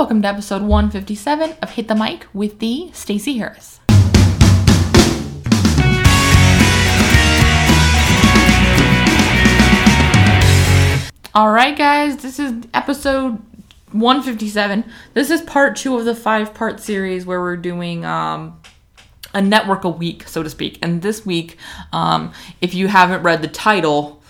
Welcome to episode 157 of Hit the Mic with the Stacey Harris. All right, guys, this is episode 157. This is part two of the five part series where we're doing um, a network a week, so to speak. And this week, um, if you haven't read the title,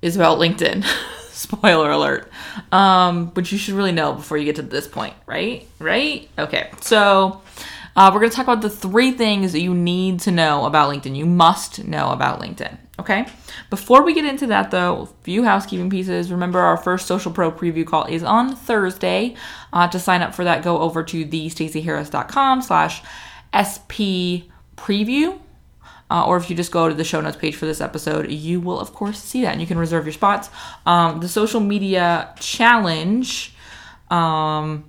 is about LinkedIn. Spoiler alert. Um, but you should really know before you get to this point, right? Right? Okay. So uh, we're going to talk about the three things that you need to know about LinkedIn. You must know about LinkedIn. Okay. Before we get into that, though, a few housekeeping pieces. Remember, our first Social Pro preview call is on Thursday. Uh, to sign up for that, go over to thestaceyharris.com slash SP preview. Uh, or if you just go to the show notes page for this episode, you will, of course, see that and you can reserve your spots. Um, the social media challenge, um,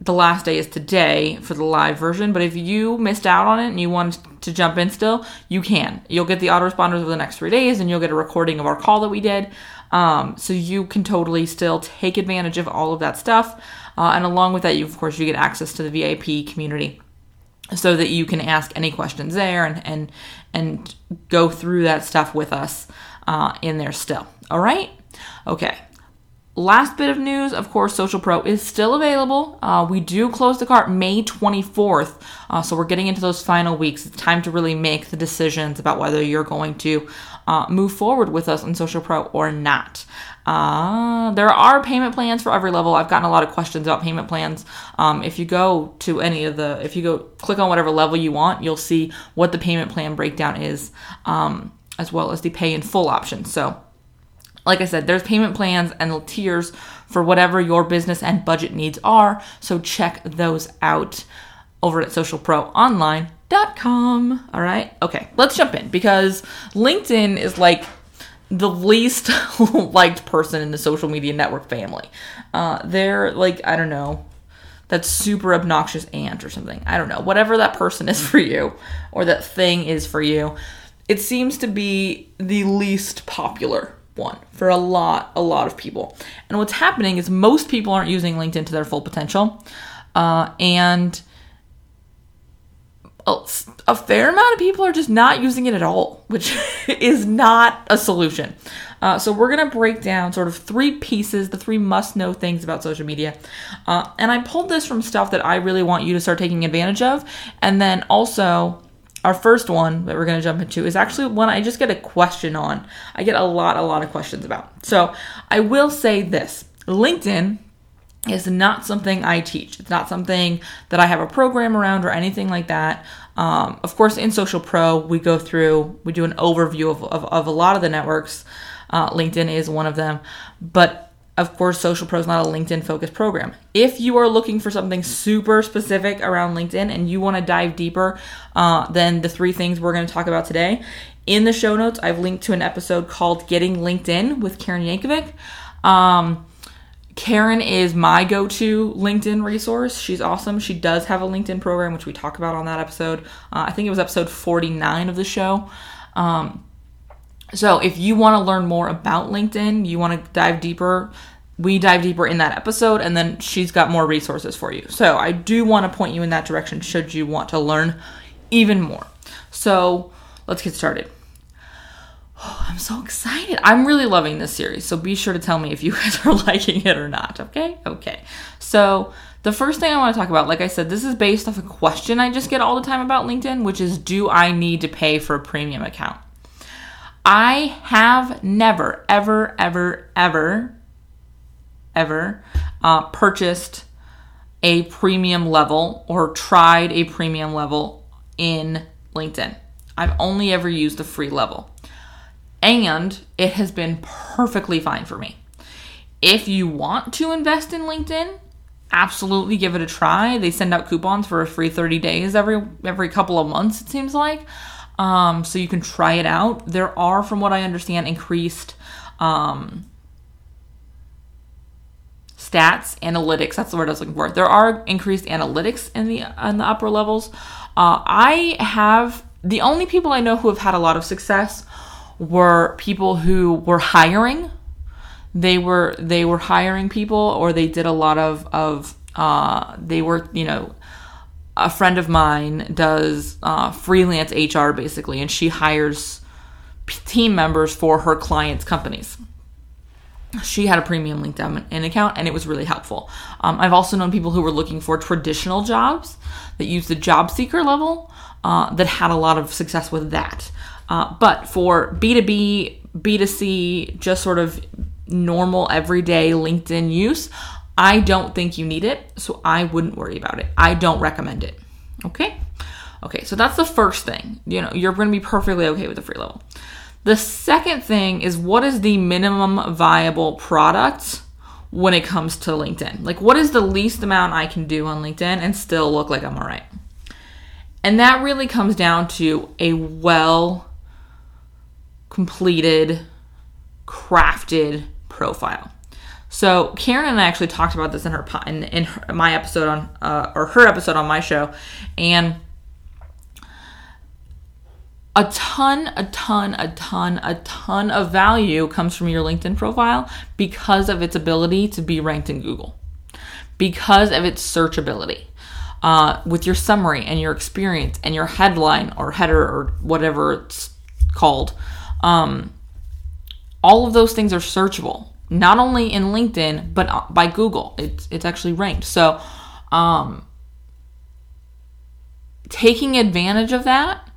the last day is today for the live version. But if you missed out on it and you want to jump in still, you can. You'll get the autoresponders over the next three days and you'll get a recording of our call that we did. Um, so you can totally still take advantage of all of that stuff. Uh, and along with that, you, of course, you get access to the VIP community so that you can ask any questions there and and and go through that stuff with us uh, in there still. All right. Okay. Last bit of news, of course, Social Pro is still available. Uh, we do close the cart May 24th, uh, so we're getting into those final weeks. It's time to really make the decisions about whether you're going to uh, move forward with us on Social Pro or not. Uh, there are payment plans for every level. I've gotten a lot of questions about payment plans. Um, if you go to any of the, if you go click on whatever level you want, you'll see what the payment plan breakdown is, um, as well as the pay in full option. So like I said, there's payment plans and tiers for whatever your business and budget needs are. So check those out over at socialproonline.com. All right. Okay, let's jump in because LinkedIn is like the least liked person in the social media network family. Uh, they're like, I don't know, that super obnoxious aunt or something. I don't know. Whatever that person is for you or that thing is for you, it seems to be the least popular one for a lot, a lot of people. And what's happening is most people aren't using LinkedIn to their full potential. Uh, and a fair amount of people are just not using it at all, which is not a solution. Uh, so, we're going to break down sort of three pieces, the three must know things about social media. Uh, and I pulled this from stuff that I really want you to start taking advantage of. And then also, our first one that we're going to jump into is actually one I just get a question on. I get a lot, a lot of questions about. So, I will say this LinkedIn is not something I teach. It's not something that I have a program around or anything like that. Um, of course, in Social Pro, we go through, we do an overview of, of, of a lot of the networks. Uh, LinkedIn is one of them. But of course, Social Pro is not a LinkedIn focused program. If you are looking for something super specific around LinkedIn and you want to dive deeper uh, than the three things we're going to talk about today, in the show notes, I've linked to an episode called Getting LinkedIn with Karen Yankovich. Um, Karen is my go to LinkedIn resource. She's awesome. She does have a LinkedIn program, which we talk about on that episode. Uh, I think it was episode 49 of the show. Um, so if you want to learn more about LinkedIn, you want to dive deeper, we dive deeper in that episode, and then she's got more resources for you. So I do want to point you in that direction should you want to learn even more. So let's get started. Oh, I'm so excited. I'm really loving this series. So be sure to tell me if you guys are liking it or not. Okay? Okay. So the first thing I want to talk about, like I said, this is based off a question I just get all the time about LinkedIn, which is do I need to pay for a premium account? I have never, ever, ever, ever, ever uh, purchased a premium level or tried a premium level in LinkedIn. I've only ever used the free level and it has been perfectly fine for me. If you want to invest in LinkedIn, absolutely give it a try. They send out coupons for a free 30 days every every couple of months it seems like. Um, so you can try it out. There are from what I understand increased um, stats analytics that's the word i was looking for there are increased analytics in the in the upper levels uh, i have the only people i know who have had a lot of success were people who were hiring. They were they were hiring people or they did a lot of of Uh, they were, you know, a friend of mine does uh, freelance HR basically, and she hires team members for her clients' companies. She had a premium LinkedIn account, and it was really helpful. Um, I've also known people who were looking for traditional jobs that use the job seeker level uh, that had a lot of success with that. Uh, but for B2B, B2C, just sort of normal everyday LinkedIn use, I don't think you need it, so I wouldn't worry about it. I don't recommend it. Okay? Okay, so that's the first thing. You know, you're going to be perfectly okay with the free level. The second thing is what is the minimum viable product when it comes to LinkedIn? Like, what is the least amount I can do on LinkedIn and still look like I'm all right? And that really comes down to a well completed, crafted profile. So Karen and I actually talked about this in her in, in her, my episode on uh, or her episode on my show, and a ton, a ton, a ton, a ton of value comes from your LinkedIn profile because of its ability to be ranked in Google, because of its searchability. Uh, with your summary and your experience and your headline or header or whatever it's called, um, all of those things are searchable not only in LinkedIn but uh, by Google. It's it's actually ranked. So, um, taking advantage of that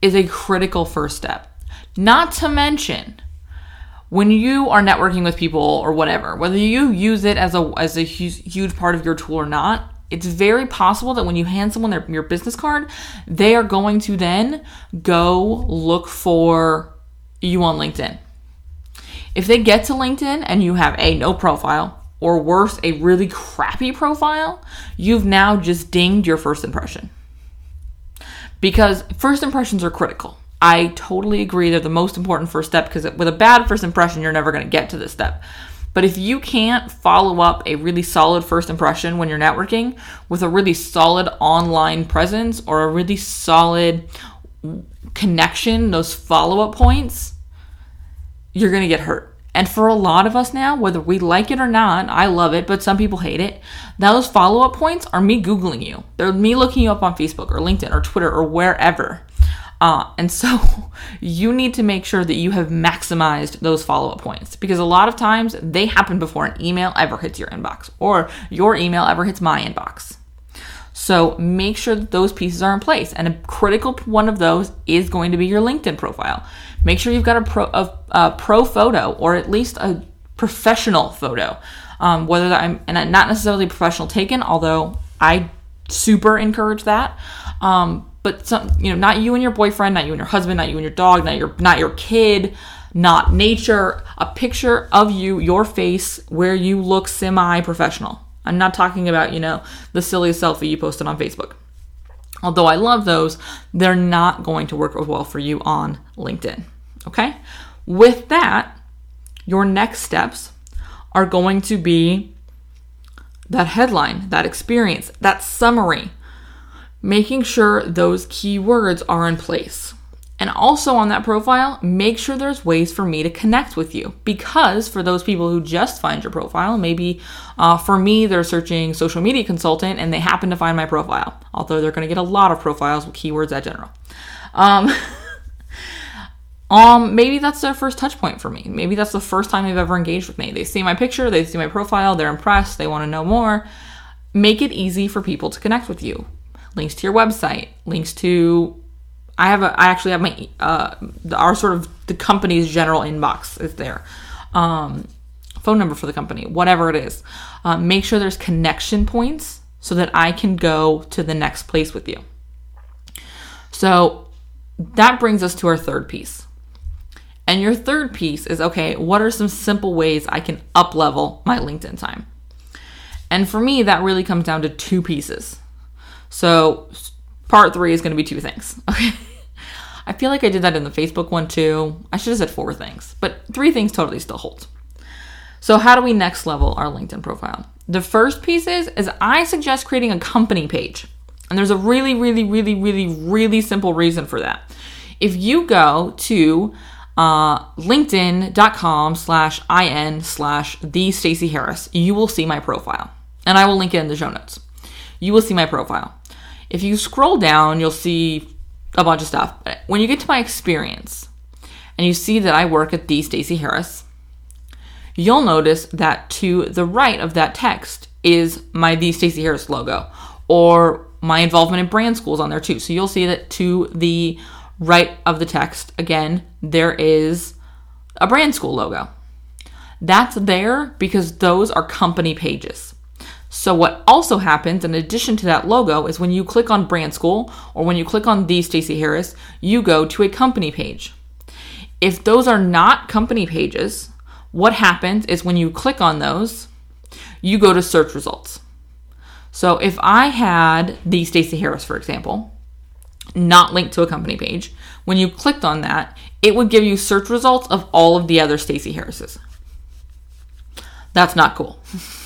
is a critical first step. Not to mention when you are networking with people or whatever, whether you use it as a as a huge, huge part of your tool or not, it's very possible that when you hand someone their, your business card, they are going to then go look for you on LinkedIn. If they get to LinkedIn and you have a no profile, or worse, a really crappy profile, you've now just dinged your first impression. Because first impressions are critical. I totally agree they're the most important first step because with a bad first impression, you're never going to get to this step. But if you can't follow up a really solid first impression when you're networking with a really solid online presence or a really solid connection, those follow up points, you're going to get hurt. And for a lot of us now, whether we like it or not, I love it, but some people hate it. Those follow up points are me Googling you. They're me looking you up on Facebook or LinkedIn or Twitter or wherever. Uh, and so you need to make sure that you have maximized those follow up points because a lot of times they happen before an email ever hits your inbox or your email ever hits my inbox. So make sure that those pieces are in place. And a critical one of those is going to be your LinkedIn profile. Make sure you've got a pro, a, a pro photo or at least a professional photo. Um, whether that I'm and not necessarily professional taken, although I super encourage that. Um, but some, you know, not you and your boyfriend, not you and your husband, not you and your dog, not your not your kid, not nature. A picture of you, your face, where you look semi-professional. I'm not talking about you know the silly selfie you posted on Facebook. Although I love those, they're not going to work well for you on LinkedIn. Okay? With that, your next steps are going to be that headline, that experience, that summary, making sure those keywords are in place. And also on that profile, make sure there's ways for me to connect with you. Because for those people who just find your profile, maybe uh, for me, they're searching social media consultant and they happen to find my profile, although they're going to get a lot of profiles with keywords at general. Um, Um, maybe that's their first touch point for me. Maybe that's the first time they've ever engaged with me. They see my picture, they see my profile, they're impressed, they want to know more. Make it easy for people to connect with you. Links to your website, links to I have a I actually have my uh our sort of the company's general inbox is there. Um phone number for the company, whatever it is. Um, make sure there's connection points so that I can go to the next place with you. So that brings us to our third piece. And your third piece is okay, what are some simple ways I can up level my LinkedIn time? And for me, that really comes down to two pieces. So, part three is going to be two things. Okay. I feel like I did that in the Facebook one too. I should have said four things, but three things totally still hold. So, how do we next level our LinkedIn profile? The first piece is, is I suggest creating a company page. And there's a really, really, really, really, really simple reason for that. If you go to uh, linkedin.com slash in slash the Stacey Harris, you will see my profile. and I will link it in the show notes. You will see my profile. If you scroll down, you'll see a bunch of stuff. When you get to my experience and you see that I work at the Stacey Harris, you'll notice that to the right of that text is my the Stacey Harris logo or my involvement in brand schools on there too. So you'll see that to the right of the text, again, there is a brand school logo. That's there because those are company pages. So, what also happens in addition to that logo is when you click on brand school or when you click on the Stacey Harris, you go to a company page. If those are not company pages, what happens is when you click on those, you go to search results. So if I had the Stacey Harris, for example, not linked to a company page, when you clicked on that, it would give you search results of all of the other Stacey Harrises. That's not cool.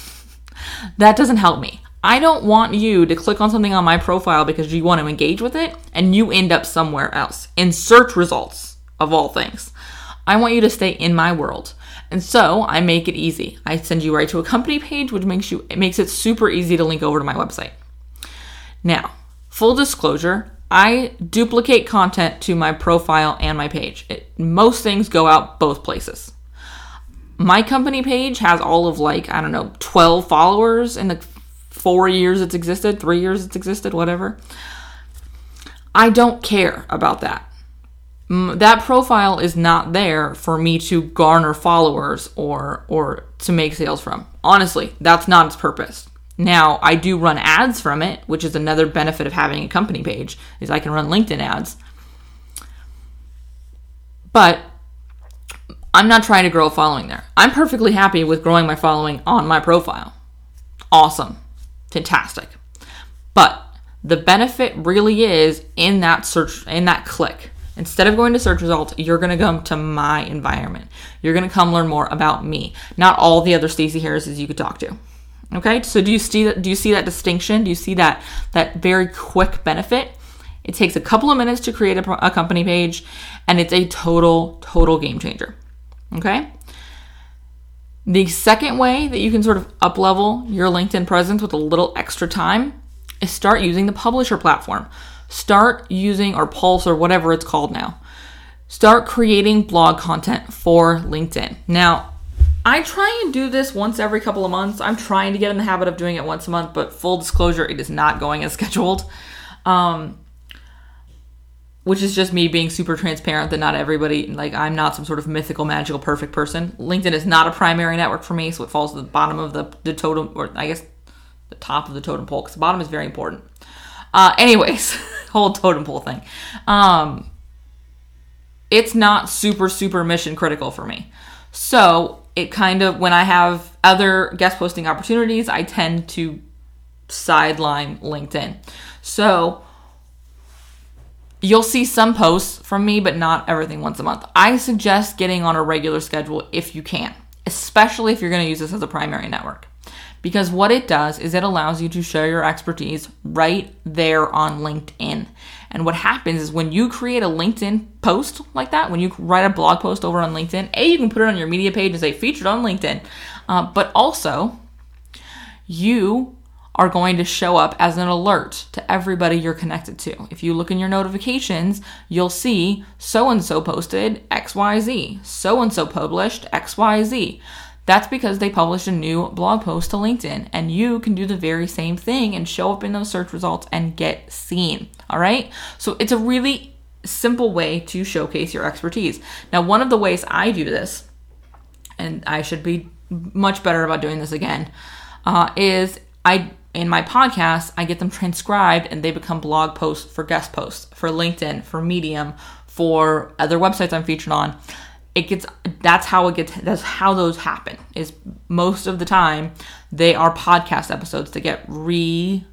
that doesn't help me. I don't want you to click on something on my profile because you want to engage with it and you end up somewhere else in search results of all things. I want you to stay in my world. And so I make it easy. I send you right to a company page, which makes you it makes it super easy to link over to my website. Now, full disclosure, I duplicate content to my profile and my page. It, most things go out both places. My company page has all of like, I don't know, 12 followers in the four years it's existed, three years it's existed, whatever. I don't care about that that profile is not there for me to garner followers or or to make sales from. Honestly, that's not its purpose. Now, I do run ads from it, which is another benefit of having a company page is I can run LinkedIn ads. But I'm not trying to grow a following there. I'm perfectly happy with growing my following on my profile. Awesome. Fantastic. But the benefit really is in that search in that click Instead of going to search results, you're going to come to my environment. You're going to come learn more about me, not all the other Stacey Harrises you could talk to. Okay? So do you see that do you see that distinction? Do you see that that very quick benefit? It takes a couple of minutes to create a, a company page and it's a total total game changer. Okay? The second way that you can sort of up level your LinkedIn presence with a little extra time is start using the publisher platform. Start using or Pulse or whatever it's called now. Start creating blog content for LinkedIn. Now, I try and do this once every couple of months. I'm trying to get in the habit of doing it once a month, but full disclosure, it is not going as scheduled. Um, which is just me being super transparent that not everybody like I'm not some sort of mythical, magical, perfect person. LinkedIn is not a primary network for me, so it falls to the bottom of the, the totem, or I guess the top of the totem pole, because the bottom is very important. Uh, anyways, whole totem pole thing. Um, it's not super, super mission critical for me. So it kind of, when I have other guest posting opportunities, I tend to sideline LinkedIn. So you'll see some posts from me, but not everything once a month. I suggest getting on a regular schedule if you can, especially if you're going to use this as a primary network because what it does is it allows you to share your expertise right there on LinkedIn. And what happens is when you create a LinkedIn post like that, when you write a blog post over on LinkedIn, A, you can put it on your media page and say featured on LinkedIn, uh, but also you are going to show up as an alert to everybody you're connected to. If you look in your notifications, you'll see so and so posted XYZ, so and so published XYZ. That's because they published a new blog post to LinkedIn, and you can do the very same thing and show up in those search results and get seen. All right. So it's a really simple way to showcase your expertise. Now, one of the ways I do this, and I should be much better about doing this again, uh, is I in my podcast I get them transcribed and they become blog posts for guest posts for LinkedIn, for Medium, for other websites I'm featured on. It gets that's how it gets that's how those happen is most of the time they are podcast episodes that get recycled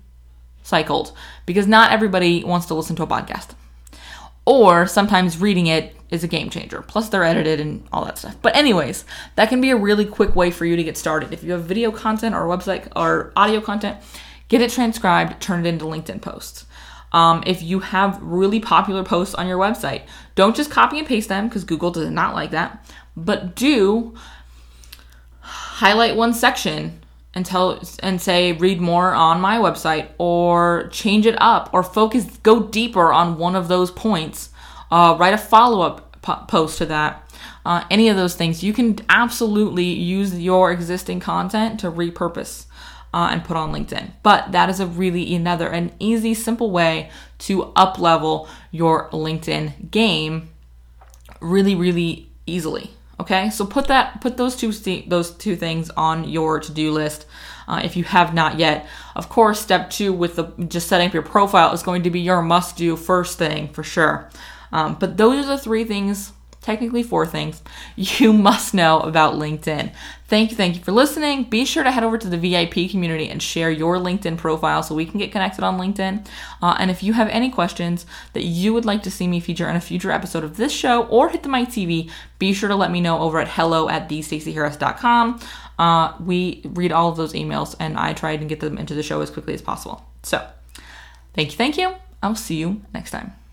because not everybody wants to listen to a podcast. Or sometimes reading it is a game changer. Plus they're edited and all that stuff. But anyways that can be a really quick way for you to get started. If you have video content or website or audio content get it transcribed turn it into linkedin posts. Um, if you have really popular posts on your website, don't just copy and paste them because Google does not like that, but do highlight one section and tell and say read more on my website or change it up or focus go deeper on one of those points uh, write a follow-up po- post to that. Uh, any of those things. You can absolutely use your existing content to repurpose uh, and put on linkedin. But that is a really another an easy simple way to up level your linkedin game really really easily. Okay, so put that put those two those two things on your to do list uh, if you have not yet. Of course, step two with the just setting up your profile is going to be your must do first thing for sure. Um, but those are the three things technically four things you must know about LinkedIn. Thank you, thank you for listening. Be sure to head over to the VIP community and share your LinkedIn profile so we can get connected on LinkedIn. Uh, and if you have any questions that you would like to see me feature in a future episode of this show or hit the mic TV, be sure to let me know over at hello at thestaceyharris.com. Uh, we read all of those emails and I try to get them into the show as quickly as possible. So, thank you, thank you. I'll see you next time.